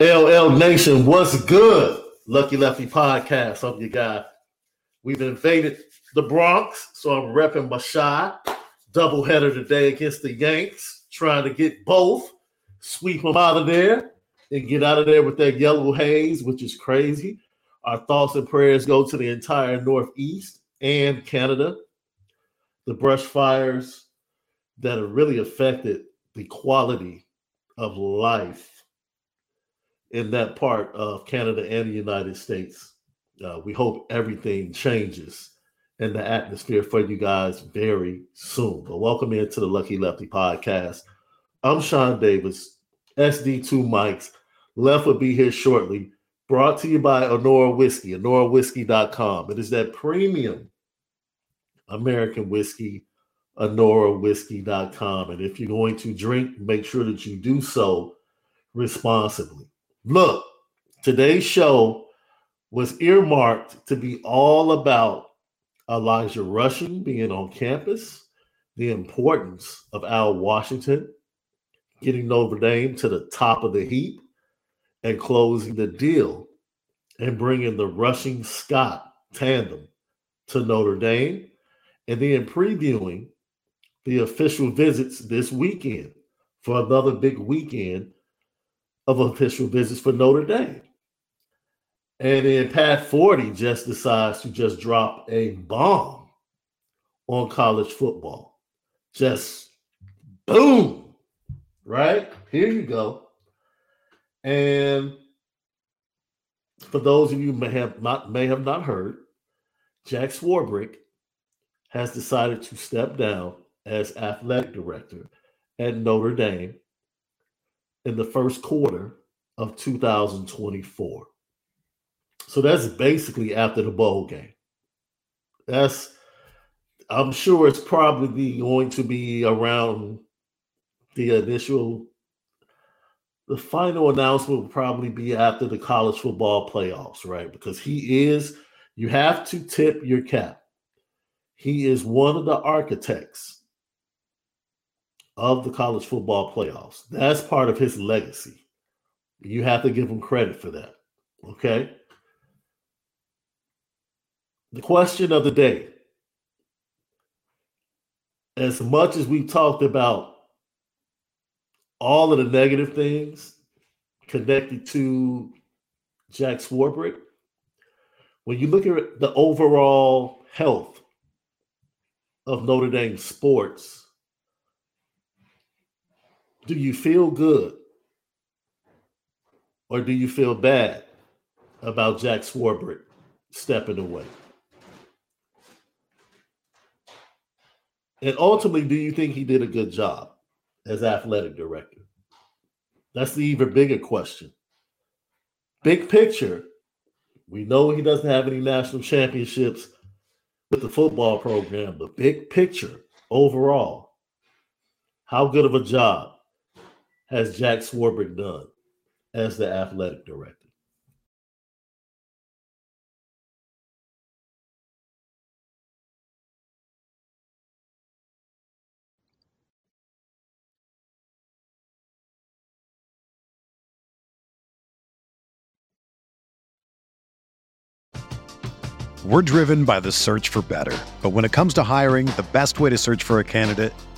LL Nation, what's good? Lucky Lefty Podcast. I'm your guy. We've invaded the Bronx, so I'm repping my shot. Doubleheader today against the Yanks, trying to get both, sweep them out of there, and get out of there with that yellow haze, which is crazy. Our thoughts and prayers go to the entire Northeast and Canada. The brush fires that have really affected the quality of life in that part of Canada and the United States. Uh, we hope everything changes in the atmosphere for you guys very soon. But welcome into the Lucky Lefty podcast. I'm Shaun Davis, SD2 Mics. Left will be here shortly. Brought to you by Anora Whiskey, AnoraWhiskey.com. It is that premium American whiskey, AnoraWhiskey.com. And if you're going to drink, make sure that you do so responsibly. Look, today's show was earmarked to be all about Elijah Rushing being on campus, the importance of Al Washington getting Notre Dame to the top of the heap and closing the deal and bringing the Rushing Scott tandem to Notre Dame, and then previewing the official visits this weekend for another big weekend of official visits for Notre Dame. And then Pat Forde just decides to just drop a bomb on college football. Just boom, right? Here you go. And for those of you may have not may have not heard, Jack Swarbrick has decided to step down as athletic director at Notre Dame in the first quarter of 2024. So that's basically after the bowl game. That's I'm sure it's probably going to be around the initial the final announcement will probably be after the college football playoffs, right? Because he is you have to tip your cap. He is one of the architects of the college football playoffs. That's part of his legacy. You have to give him credit for that. Okay. The question of the day as much as we talked about all of the negative things connected to Jack Swarbrick, when you look at the overall health of Notre Dame sports, do you feel good or do you feel bad about Jack Swarbrick stepping away? And ultimately, do you think he did a good job as athletic director? That's the even bigger question. Big picture, we know he doesn't have any national championships with the football program, but big picture overall, how good of a job has Jack Swarbrick done as the athletic director? We're driven by the search for better. But when it comes to hiring, the best way to search for a candidate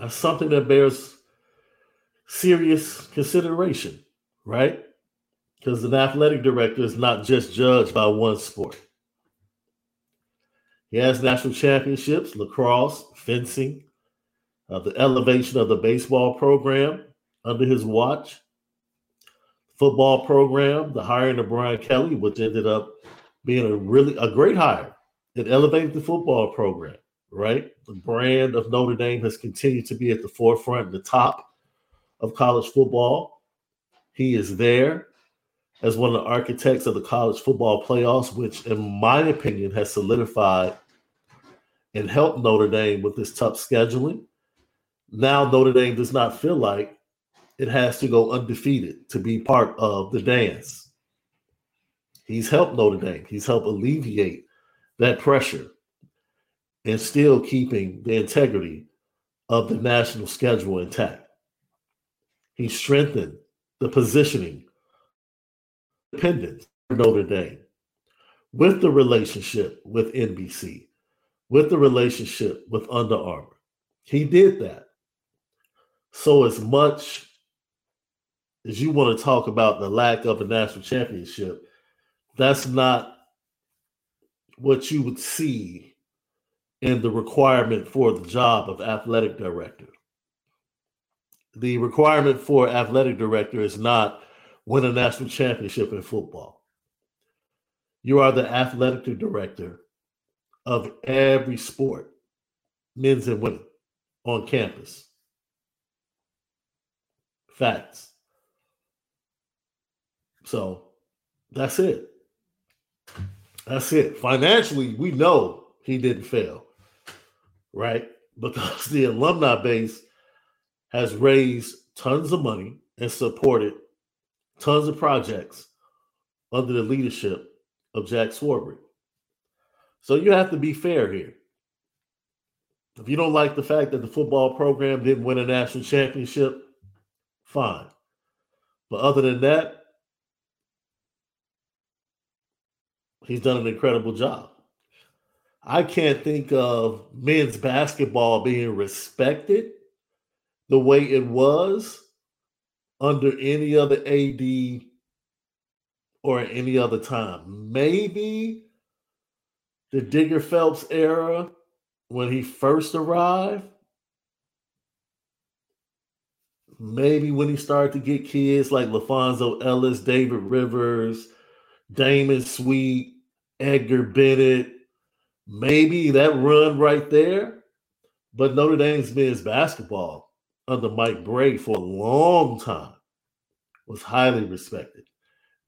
That's something that bears serious consideration, right? Because an athletic director is not just judged by one sport. He has national championships, lacrosse, fencing, uh, the elevation of the baseball program under his watch, football program, the hiring of Brian Kelly, which ended up being a really a great hire. It elevated the football program right? The brand of Notre Dame has continued to be at the forefront, the top of college football. He is there as one of the architects of the college football playoffs, which, in my opinion, has solidified and helped Notre Dame with this tough scheduling. Now, Notre Dame does not feel like it has to go undefeated to be part of the dance. He's helped Notre Dame, he's helped alleviate that pressure and still keeping the integrity of the national schedule intact. He strengthened the positioning, independence for Notre Dame with the relationship with NBC, with the relationship with Under Armour. He did that. So, as much as you want to talk about the lack of a national championship, that's not what you would see in the requirement for the job of athletic director. The requirement for athletic director is not win a national championship in football. You are the athletic director of every sport, men's and women, on campus. Facts. So that's it. That's it. Financially, we know he didn't fail right? Because the alumni base has raised tons of money and supported tons of projects under the leadership of Jack Swarbrick. So you have to be fair here. If you don't like the fact that the football program didn't win a national championship, fine. But other than that, he's done an incredible job. I can't think of men's basketball being respected the way it was under any other AD or any other time. Maybe the Digger Phelps era when he first arrived. Maybe when he started to get kids like LaPhonso Ellis, David Rivers, Daimon Sweet, Edgar Bennett, maybe that run right there. But Notre Dame's men's basketball under Mike Brey for a long time was highly respected.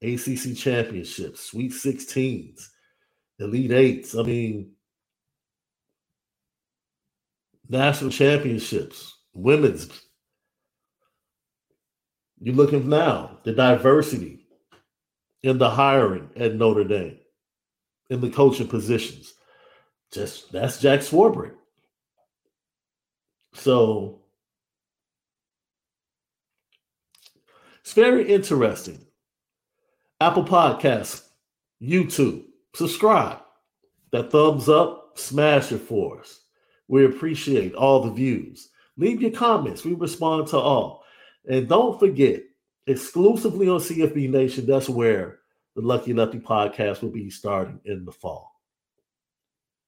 ACC championships, Sweet 16s, Elite Eights. I mean, national championships, women's. You're looking now, the diversity in the hiring at Notre Dame, in the coaching positions. Just that's Jack Swarbrick. So it's very interesting. Apple Podcasts, YouTube, subscribe. That thumbs up, smash it for us. We appreciate all the views. Leave your comments. We respond to all. And don't forget, exclusively on CFB Nation, that's where the Lucky Lefty podcast will be starting in the fall.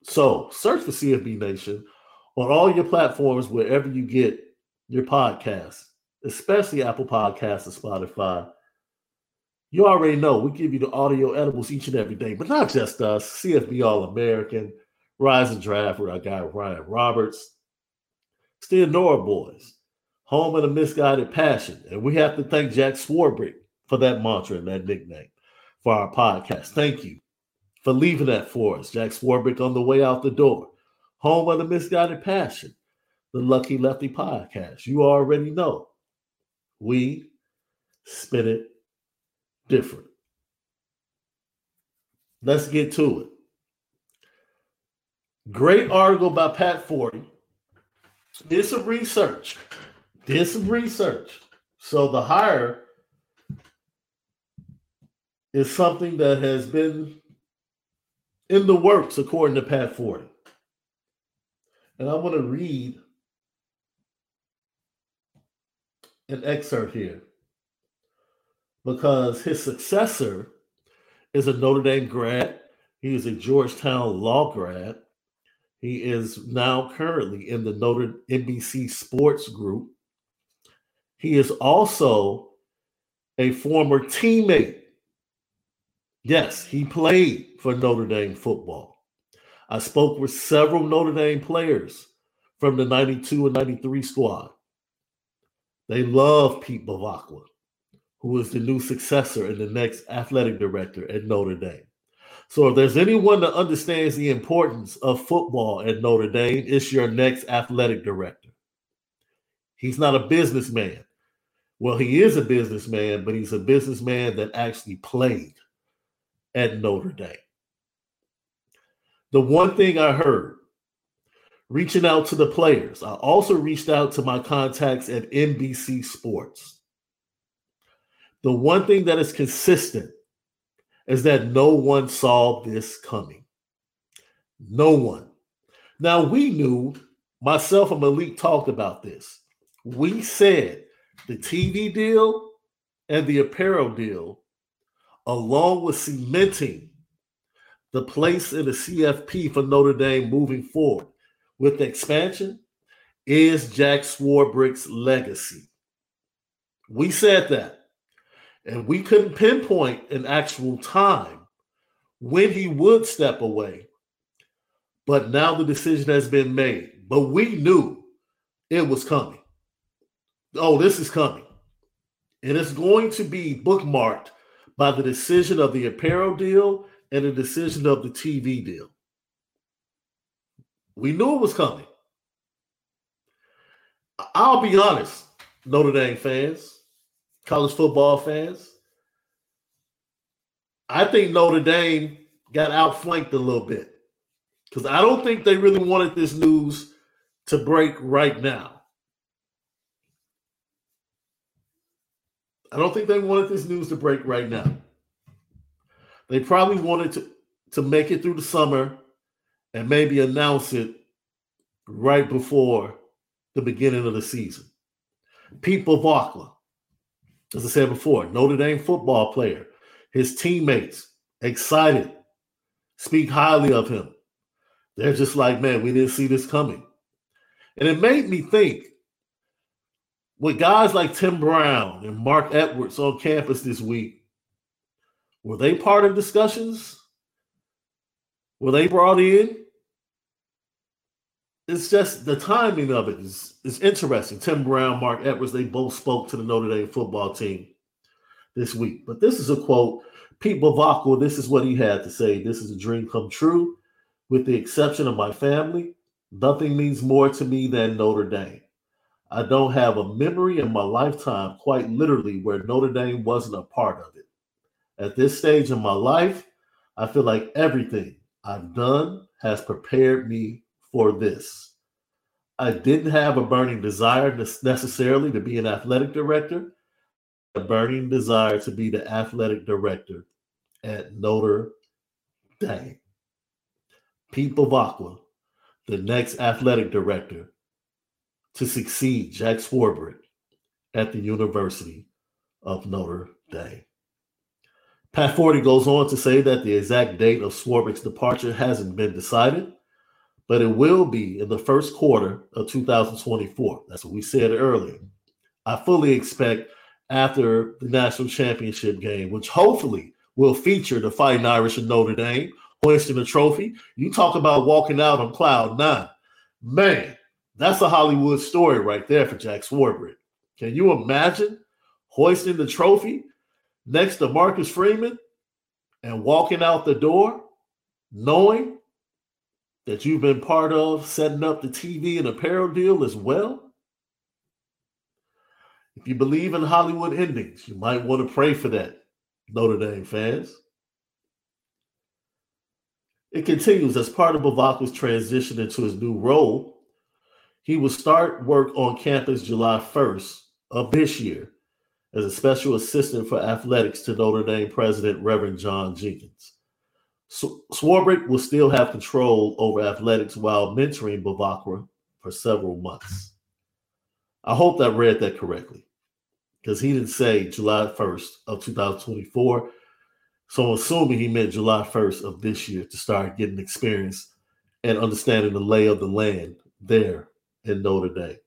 So search for CFB Nation on all your platforms, wherever you get your podcasts, especially Apple Podcasts and Spotify. You already know we give you the audio edibles each and every day, but not just us. CFB All American, Rise and Draft with our guy Ryan Roberts, still Nora Boys, Home of the Misguided Passion. And we have to thank Jack Swarbrick for that mantra and that nickname for our podcast. Thank you for leaving that for us. Jack Swarbrick on the way out the door. Home of the Misguided Passion, the Lucky Lefty podcast. You already know we spin it different. Let's get to it. Great article by Pat Forde. Did some research. Did some research. So the hire is something that has been in the works, according to Pat Forde. And I want to read an excerpt here because his successor is a Notre Dame grad. He is a Georgetown law grad. He is now currently in the Notre NBC Sports Group. He is also a former teammate Yes, he played for Notre Dame football. I spoke with several Notre Dame players from the 92 and 93 squad. They love Pete Bevacqua, who is the new successor and the next athletic director at Notre Dame. So if there's anyone that understands the importance of football at Notre Dame, it's your next athletic director. He's not a businessman. Well, he is a businessman, but he's a businessman that actually played at Notre Dame. The one thing I heard reaching out to the players, I also reached out to my contacts at NBC Sports. The one thing that is consistent is that no one saw this coming. No one. Now, we knew, myself and Malik talked about this. We said the TV deal and the apparel deal along with cementing the place in the CFP for Notre Dame moving forward with the expansion is Jack Swarbrick's legacy. We said that, and we couldn't pinpoint an actual time when he would step away. But now the decision has been made. But we knew it was coming. Oh, this is coming. And it's going to be bookmarked by the decision of the apparel deal and the decision of the TV deal. We knew it was coming. I'll be honest, Notre Dame fans, college football fans. I think Notre Dame got outflanked a little bit because I don't think they really wanted this news to break right now. I don't think they wanted this news to break right now. They probably wanted to, to make it through the summer and maybe announce it right before the beginning of the season. Pete Bevacqua, as I said before, Notre Dame football player, his teammates excited, speak highly of him. They're just like, man, we didn't see this coming. And it made me think with guys like Tim Brown and Mark Edwards on campus this week, were they part of discussions? Were they brought in? It's just the timing of it is, is interesting. Tim Brown, Mark Edwards, they both spoke to the Notre Dame football team this week. But this is a quote. Pete Bevacqua, this is what he had to say. This is a dream come true. With the exception of my family, nothing means more to me than Notre Dame. I don't have a memory in my lifetime, quite literally, where Notre Dame wasn't a part of it. At this stage in my life, I feel like everything I've done has prepared me for this. I didn't have a burning desire necessarily to be an athletic director, a burning desire to be the athletic director at Notre Dame. Pete Bevacqua, the next athletic director to succeed Jack Swarbrick at the University of Notre Dame. Pat Forde goes on to say that the exact date of Swarbrick's departure hasn't been decided, but it will be in the first quarter of 2024. That's what we said earlier. I fully expect after the national championship game, which hopefully will feature the Fighting Irish and Notre Dame hoisting a trophy. You talk about walking out on cloud nine. Man, that's a Hollywood story right there for Jack Swarbrick. Can you imagine hoisting the trophy next to Marcus Freeman and walking out the door knowing that you've been part of setting up the TV and apparel deal as well? If you believe in Hollywood endings, you might want to pray for that, Notre Dame fans. It continues as part of Bevacqua's transition into his new role. He will start work on campus July 1st of this year as a special assistant for athletics to Notre Dame President Reverend John Jenkins. Swarbrick will still have control over athletics while mentoring Bevacqua for several months. I hope I read that correctly because he didn't say July 1st of 2024. So I'm assuming he meant July 1st of this year to start getting experience and understanding the lay of the land there in Notre Dame.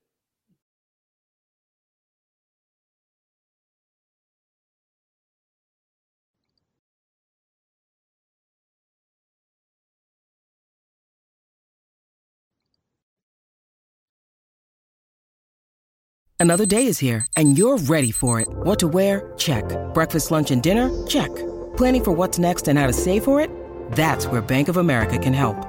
Another day is here, and you're ready for it. What to wear? Check. Breakfast, lunch, and dinner? Check. Planning for what's next and how to save for it? That's where Bank of America can help.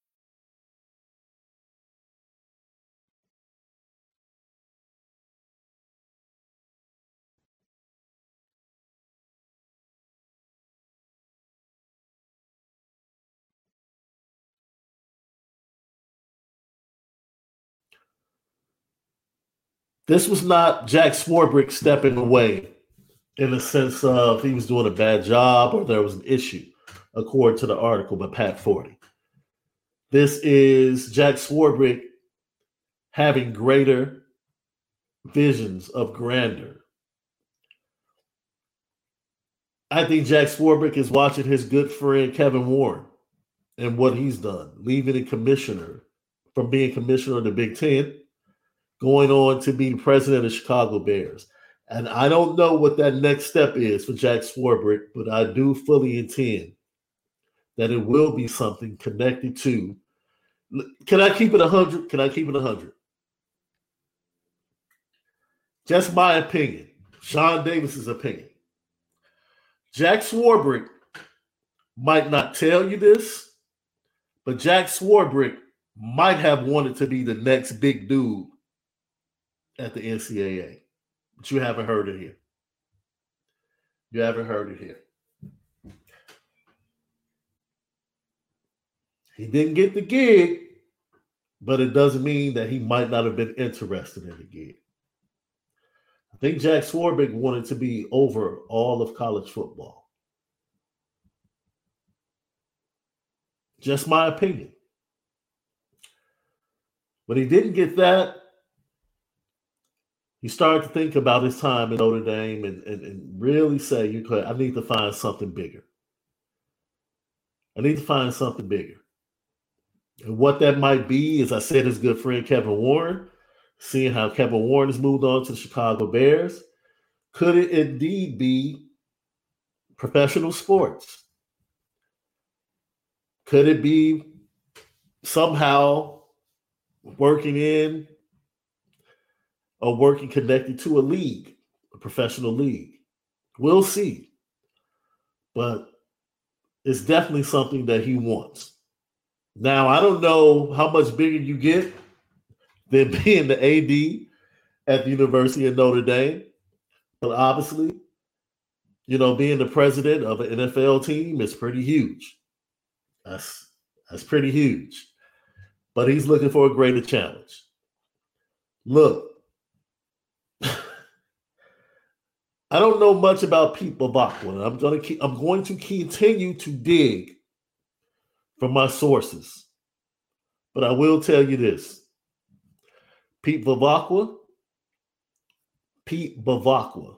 This was not Jack Swarbrick stepping away in the sense of he was doing a bad job or there was an issue, according to the article by Pat Forde. This is Jack Swarbrick having greater visions of grandeur. I think Jack Swarbrick is watching his good friend Kevin Warren and what he's done, leaving a commissioner from being commissioner of the Big Ten going on to be president of Chicago Bears, And I don't know what that next step is for Jack Swarbrick, but I do fully intend that it will be something connected to. Can I keep it 100? Can I keep it 100? Just my opinion, Shaun Davis's opinion. Jack Swarbrick might not tell you this, but Jack Swarbrick might have wanted to be the next big dude at the NCAA. But you haven't heard it here. You haven't heard it here. He didn't get the gig, but it doesn't mean that he might not have been interested in the gig. I think Jack Swarbrick wanted to be over all of college football. Just my opinion. But he didn't get that. He started to think about his time in Notre Dame and, and, and really say, you could, I need to find something bigger. I need to find something bigger. And what that might be, as I said, his good friend Kevin Warren, seeing how Kevin Warren has moved on to the Chicago Bears, could it indeed be professional sports? Could it be somehow working in or working connected to a league, a professional league? We'll see. But it's definitely something that he wants. Now, I don't know how much bigger you get than being the AD at the University of Notre Dame, but obviously, you know, being the president of an NFL team is pretty huge. That's that's pretty huge. But he's looking for a greater challenge. Look, I don't know much about Pete Bevacqua. I'm gonna keep, I'm going to continue to dig from my sources. But I will tell you this. Pete Bevacqua, Pete Bevacqua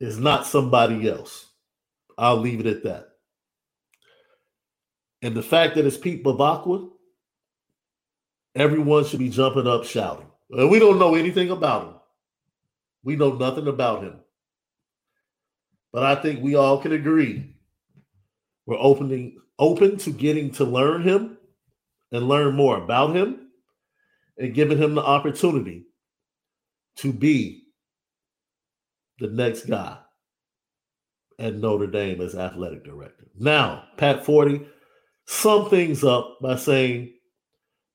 is not somebody else. I'll leave it at that. And the fact that it's Pete Bevacqua, everyone should be jumping up shouting. And we don't know anything about him. We know nothing about him. But I think we all can agree we're opening open to getting to learn him and learn more about him and giving him the opportunity to be the next guy at Notre Dame as athletic director. Now, Pat Forde sum things up by saying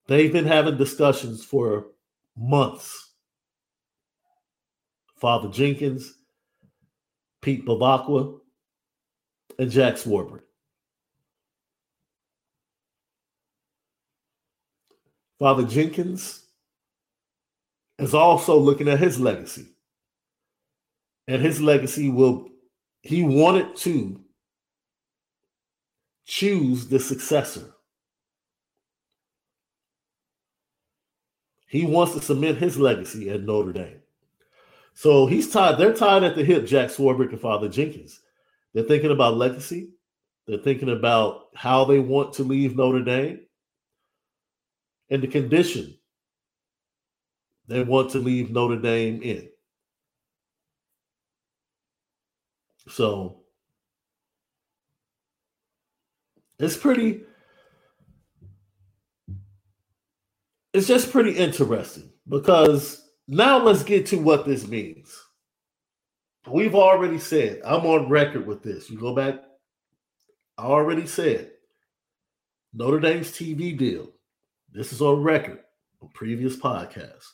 they've been having discussions for months. Father Jenkins, Pete Bevacqua, and Jack Swarbrick. Father Jenkins is also looking at his legacy. And his legacy will, he wanted to choose the successor. He wants to cement his legacy at Notre Dame. So he's tied, they're tied at the hip, Jack Swarbrick and Father Jenkins. They're thinking about legacy. They're thinking about how they want to leave Notre Dame and the condition they want to leave Notre Dame in. So it's pretty, it's just pretty interesting because now let's get to what this means. We've already said, I'm on record with this. You go back, I already said Notre Dame's TV deal this is on record on previous podcasts.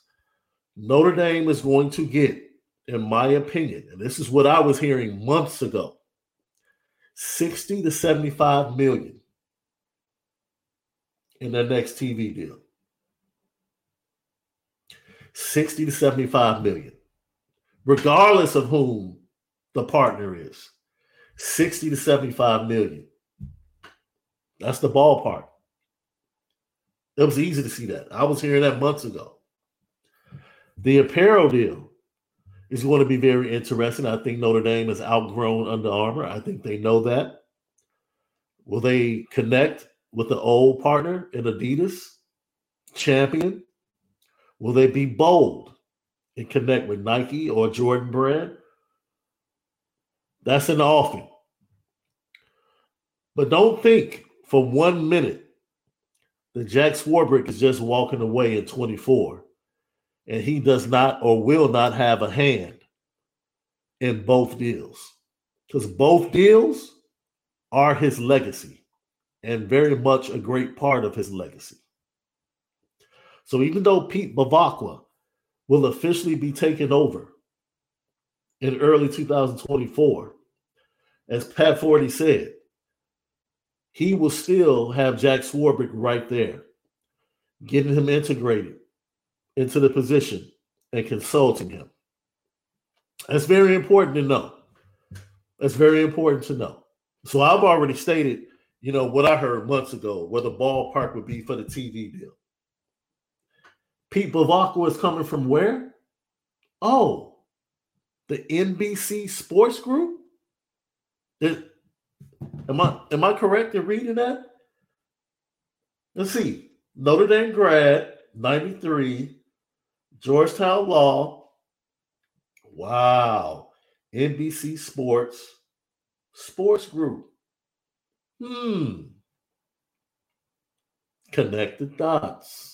Notre Dame is going to get, in my opinion, and this is what I was hearing months ago 60 to 75 million in their next TV deal. 60 to 75 million, regardless of whom the partner is. 60 to 75 million. That's the ballpark. It was easy to see that. I was hearing that months ago. The apparel deal is going to be very interesting. I think Notre Dame has outgrown Under Armour. I think they know that. Will they connect with the old partner in Adidas, champion? Will they be bold and connect with Nike or Jordan Brand, that's an offing. But don't think for one minute that Jack Swarbrick is just walking away at 24 and he does not or will not have a hand in both deals. Because both deals are his legacy and very much a great part of his legacy. So even though Pete Bevacqua will officially be taken over in early 2024, as Pat Forde said, he will still have Jack Swarbrick right there, getting him integrated into the position and consulting him. That's very important to know. That's very important to know. So I've already stated, you know, what I heard months ago, where the ballpark would be for the TV deal. Pete Bevacqua is coming from where? Oh, the NBC Sports Group. It, am I am I correct in reading that? Let's see. Notre Dame grad, 93, Georgetown Law. Wow. NBC Sports, Sports Group. Hmm. Connect the dots.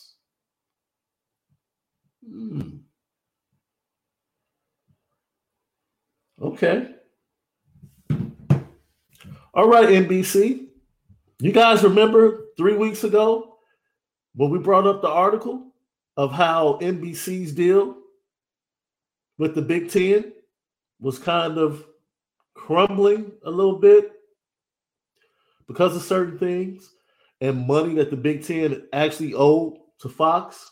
Hmm. Okay. All right, NBC. You guys remember three weeks ago when we brought up the article of how NBC's deal with the Big Ten was kind of crumbling a little bit because of certain things and money that the Big Ten actually owed to Fox,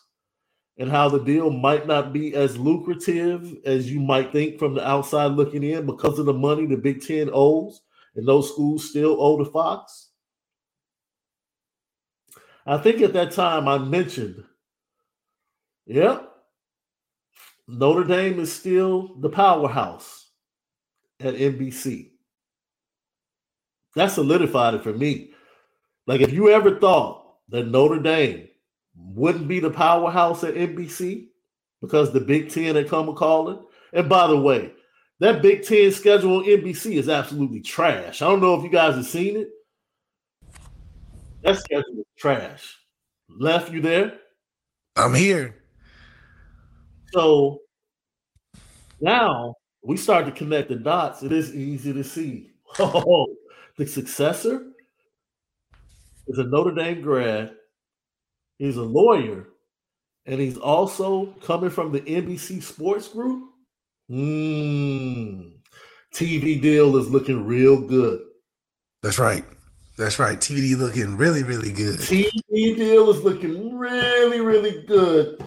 and how the deal might not be as lucrative as you might think from the outside looking in because of the money the Big Ten owes, and those schools still owe to Fox. I think at that time I mentioned, yep, Notre Dame is still the powerhouse at NBC. That solidified it for me. Like, if you ever thought that Notre Dame wouldn't be the powerhouse at NBC because the Big Ten had come a calling, and by the way, that Big Ten schedule on NBC is absolutely trash. I don't know if you guys have seen it. That schedule is trash. Left you there? I'm here. So now we start to connect the dots. It is easy to see. Oh, the successor is a Notre Dame grad. He's a lawyer, and he's also coming from the NBC Sports Group. Hmm. TV deal is looking real good. That's right. That's right. TV looking really, really good. TV deal is looking really, really good.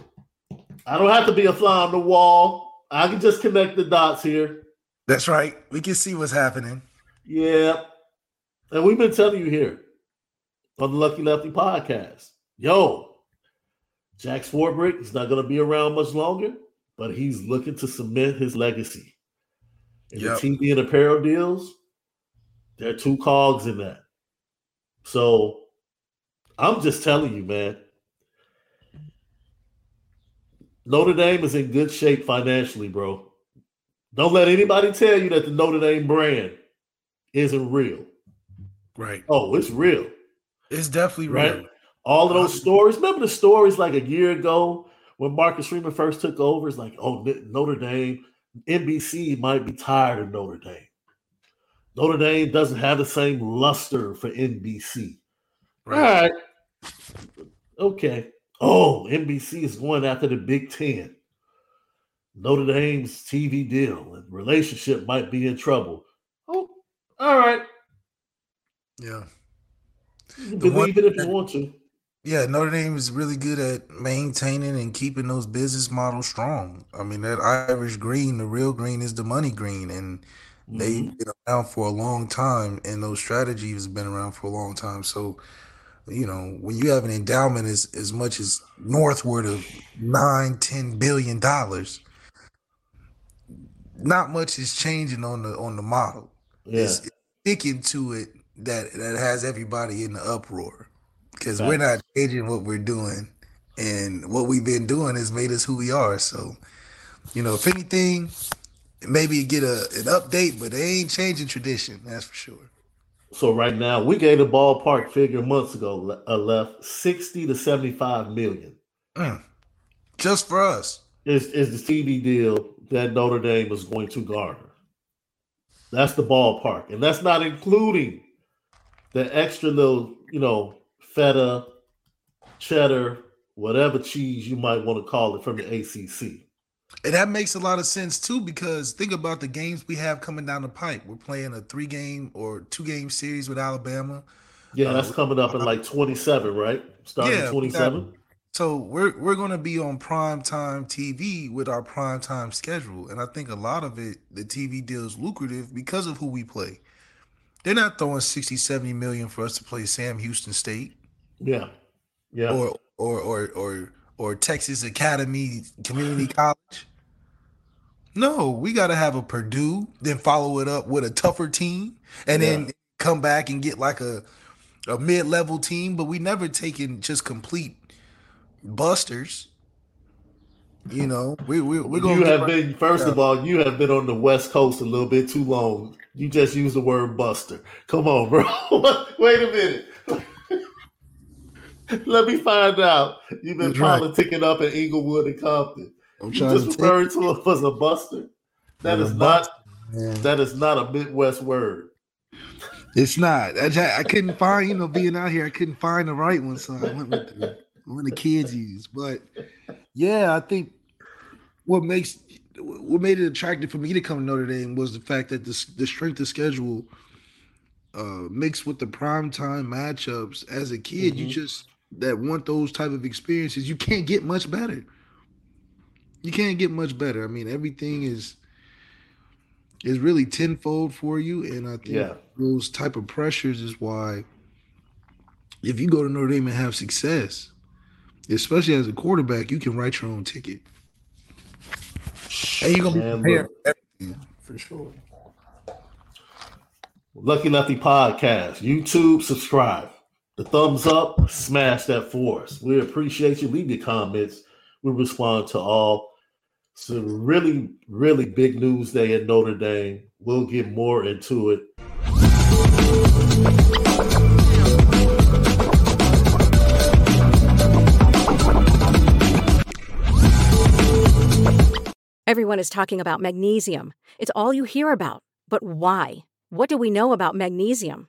I don't have to be a fly on the wall. I can just connect the dots here. That's right. We can see what's happening. Yeah. And we've been telling you here on the Lucky Lefty podcast. Yo, Jack Swarbrick is not going to be around much longer, but he's looking to cement his legacy. And yep. the TV and apparel deals, there are two cogs in that. So I'm just telling you, man, Notre Dame is in good shape financially, bro. Don't let anybody tell you that the Notre Dame brand isn't real. Right. Oh, it's real. It's definitely real. Right? All of those stories. Remember the stories like a year ago when Marcus Freeman first took over? It's like, oh, Notre Dame, NBC might be tired of Notre Dame. Notre Dame doesn't have the same luster for NBC. Right. Okay. Oh, NBC is going after the Big Ten. Notre Dame's TV deal and relationship might be in trouble. Oh, all right. Yeah. believe one, it if you want to. Yeah, Notre Dame is really good at maintaining and keeping those business models strong. I mean, that Irish green, the real green is the money green. And mm-hmm. they've been around for a long time, and those strategies have been around for a long time. So you know, when you have an endowment as, as much as northward of nine, ten billion dollars, not much is changing on the on the model. Yeah. It's, it's sticking to it that that has everybody in the uproar because we're not changing what we're doing, and what we've been doing has made us who we are. So you know, if anything, maybe get a an update, but they ain't changing tradition. That's for sure. So right now, we gave the ballpark figure months ago uh, left sixty to seventy five million. Mm. Just for us is is the TV deal that Notre Dame is going to garner. That's the ballpark, and that's not including the extra little, you know, feta, cheddar, whatever cheese you might want to call it from the ACC. And that makes a lot of sense too, because think about the games we have coming down the pipe. We're playing a three game or two game series with Alabama. Yeah, that's uh, coming up in like 27, right? Starting yeah, 27. So we're we're gonna be on prime time TV with our prime time schedule. And I think a lot of it, the TV deal is lucrative because of who we play. They're not throwing 60, 70 million for us to play Sam Houston State. Yeah. Yeah. Or or or or or Texas Academy Community College. No, we got to have a Purdue, then follow it up with a tougher team, and yeah. then come back and get like a a mid level team. But we never taken just complete busters. You know, we we we're going. To You have been first of all, you have been on the West Coast a little bit too long. You just used the word buster. Come on, bro. Wait a minute. Let me find out. You've been politicking up in Inglewood and Compton. I'm trying you just to referring to him as a buster. That is not. That is not a Midwest word. It's not. I, I couldn't find. You know, being out here, I couldn't find the right one, so I went with the one the kids use. But yeah, I think what makes what made it attractive for me to come to Notre Dame was the fact that the the strength of schedule uh, mixed with the prime time matchups. As a kid, mm-hmm. you just that want those type of experiences. You can't get much better. You can't get much better. I mean, everything is is really tenfold for you, and I think yeah. those type of pressures is why if you go to Notre Dame and have success, especially as a quarterback, you can write your own ticket. And you're gonna be prepared everything for sure. Lucky Lefty Podcast, YouTube, subscribe. The thumbs up, smash that for us. We appreciate you. Leave your comments. We respond to all. So really, really big news day at Notre Dame. We'll get more into it. Everyone is talking about magnesium. It's all you hear about. But why? What do we know about magnesium?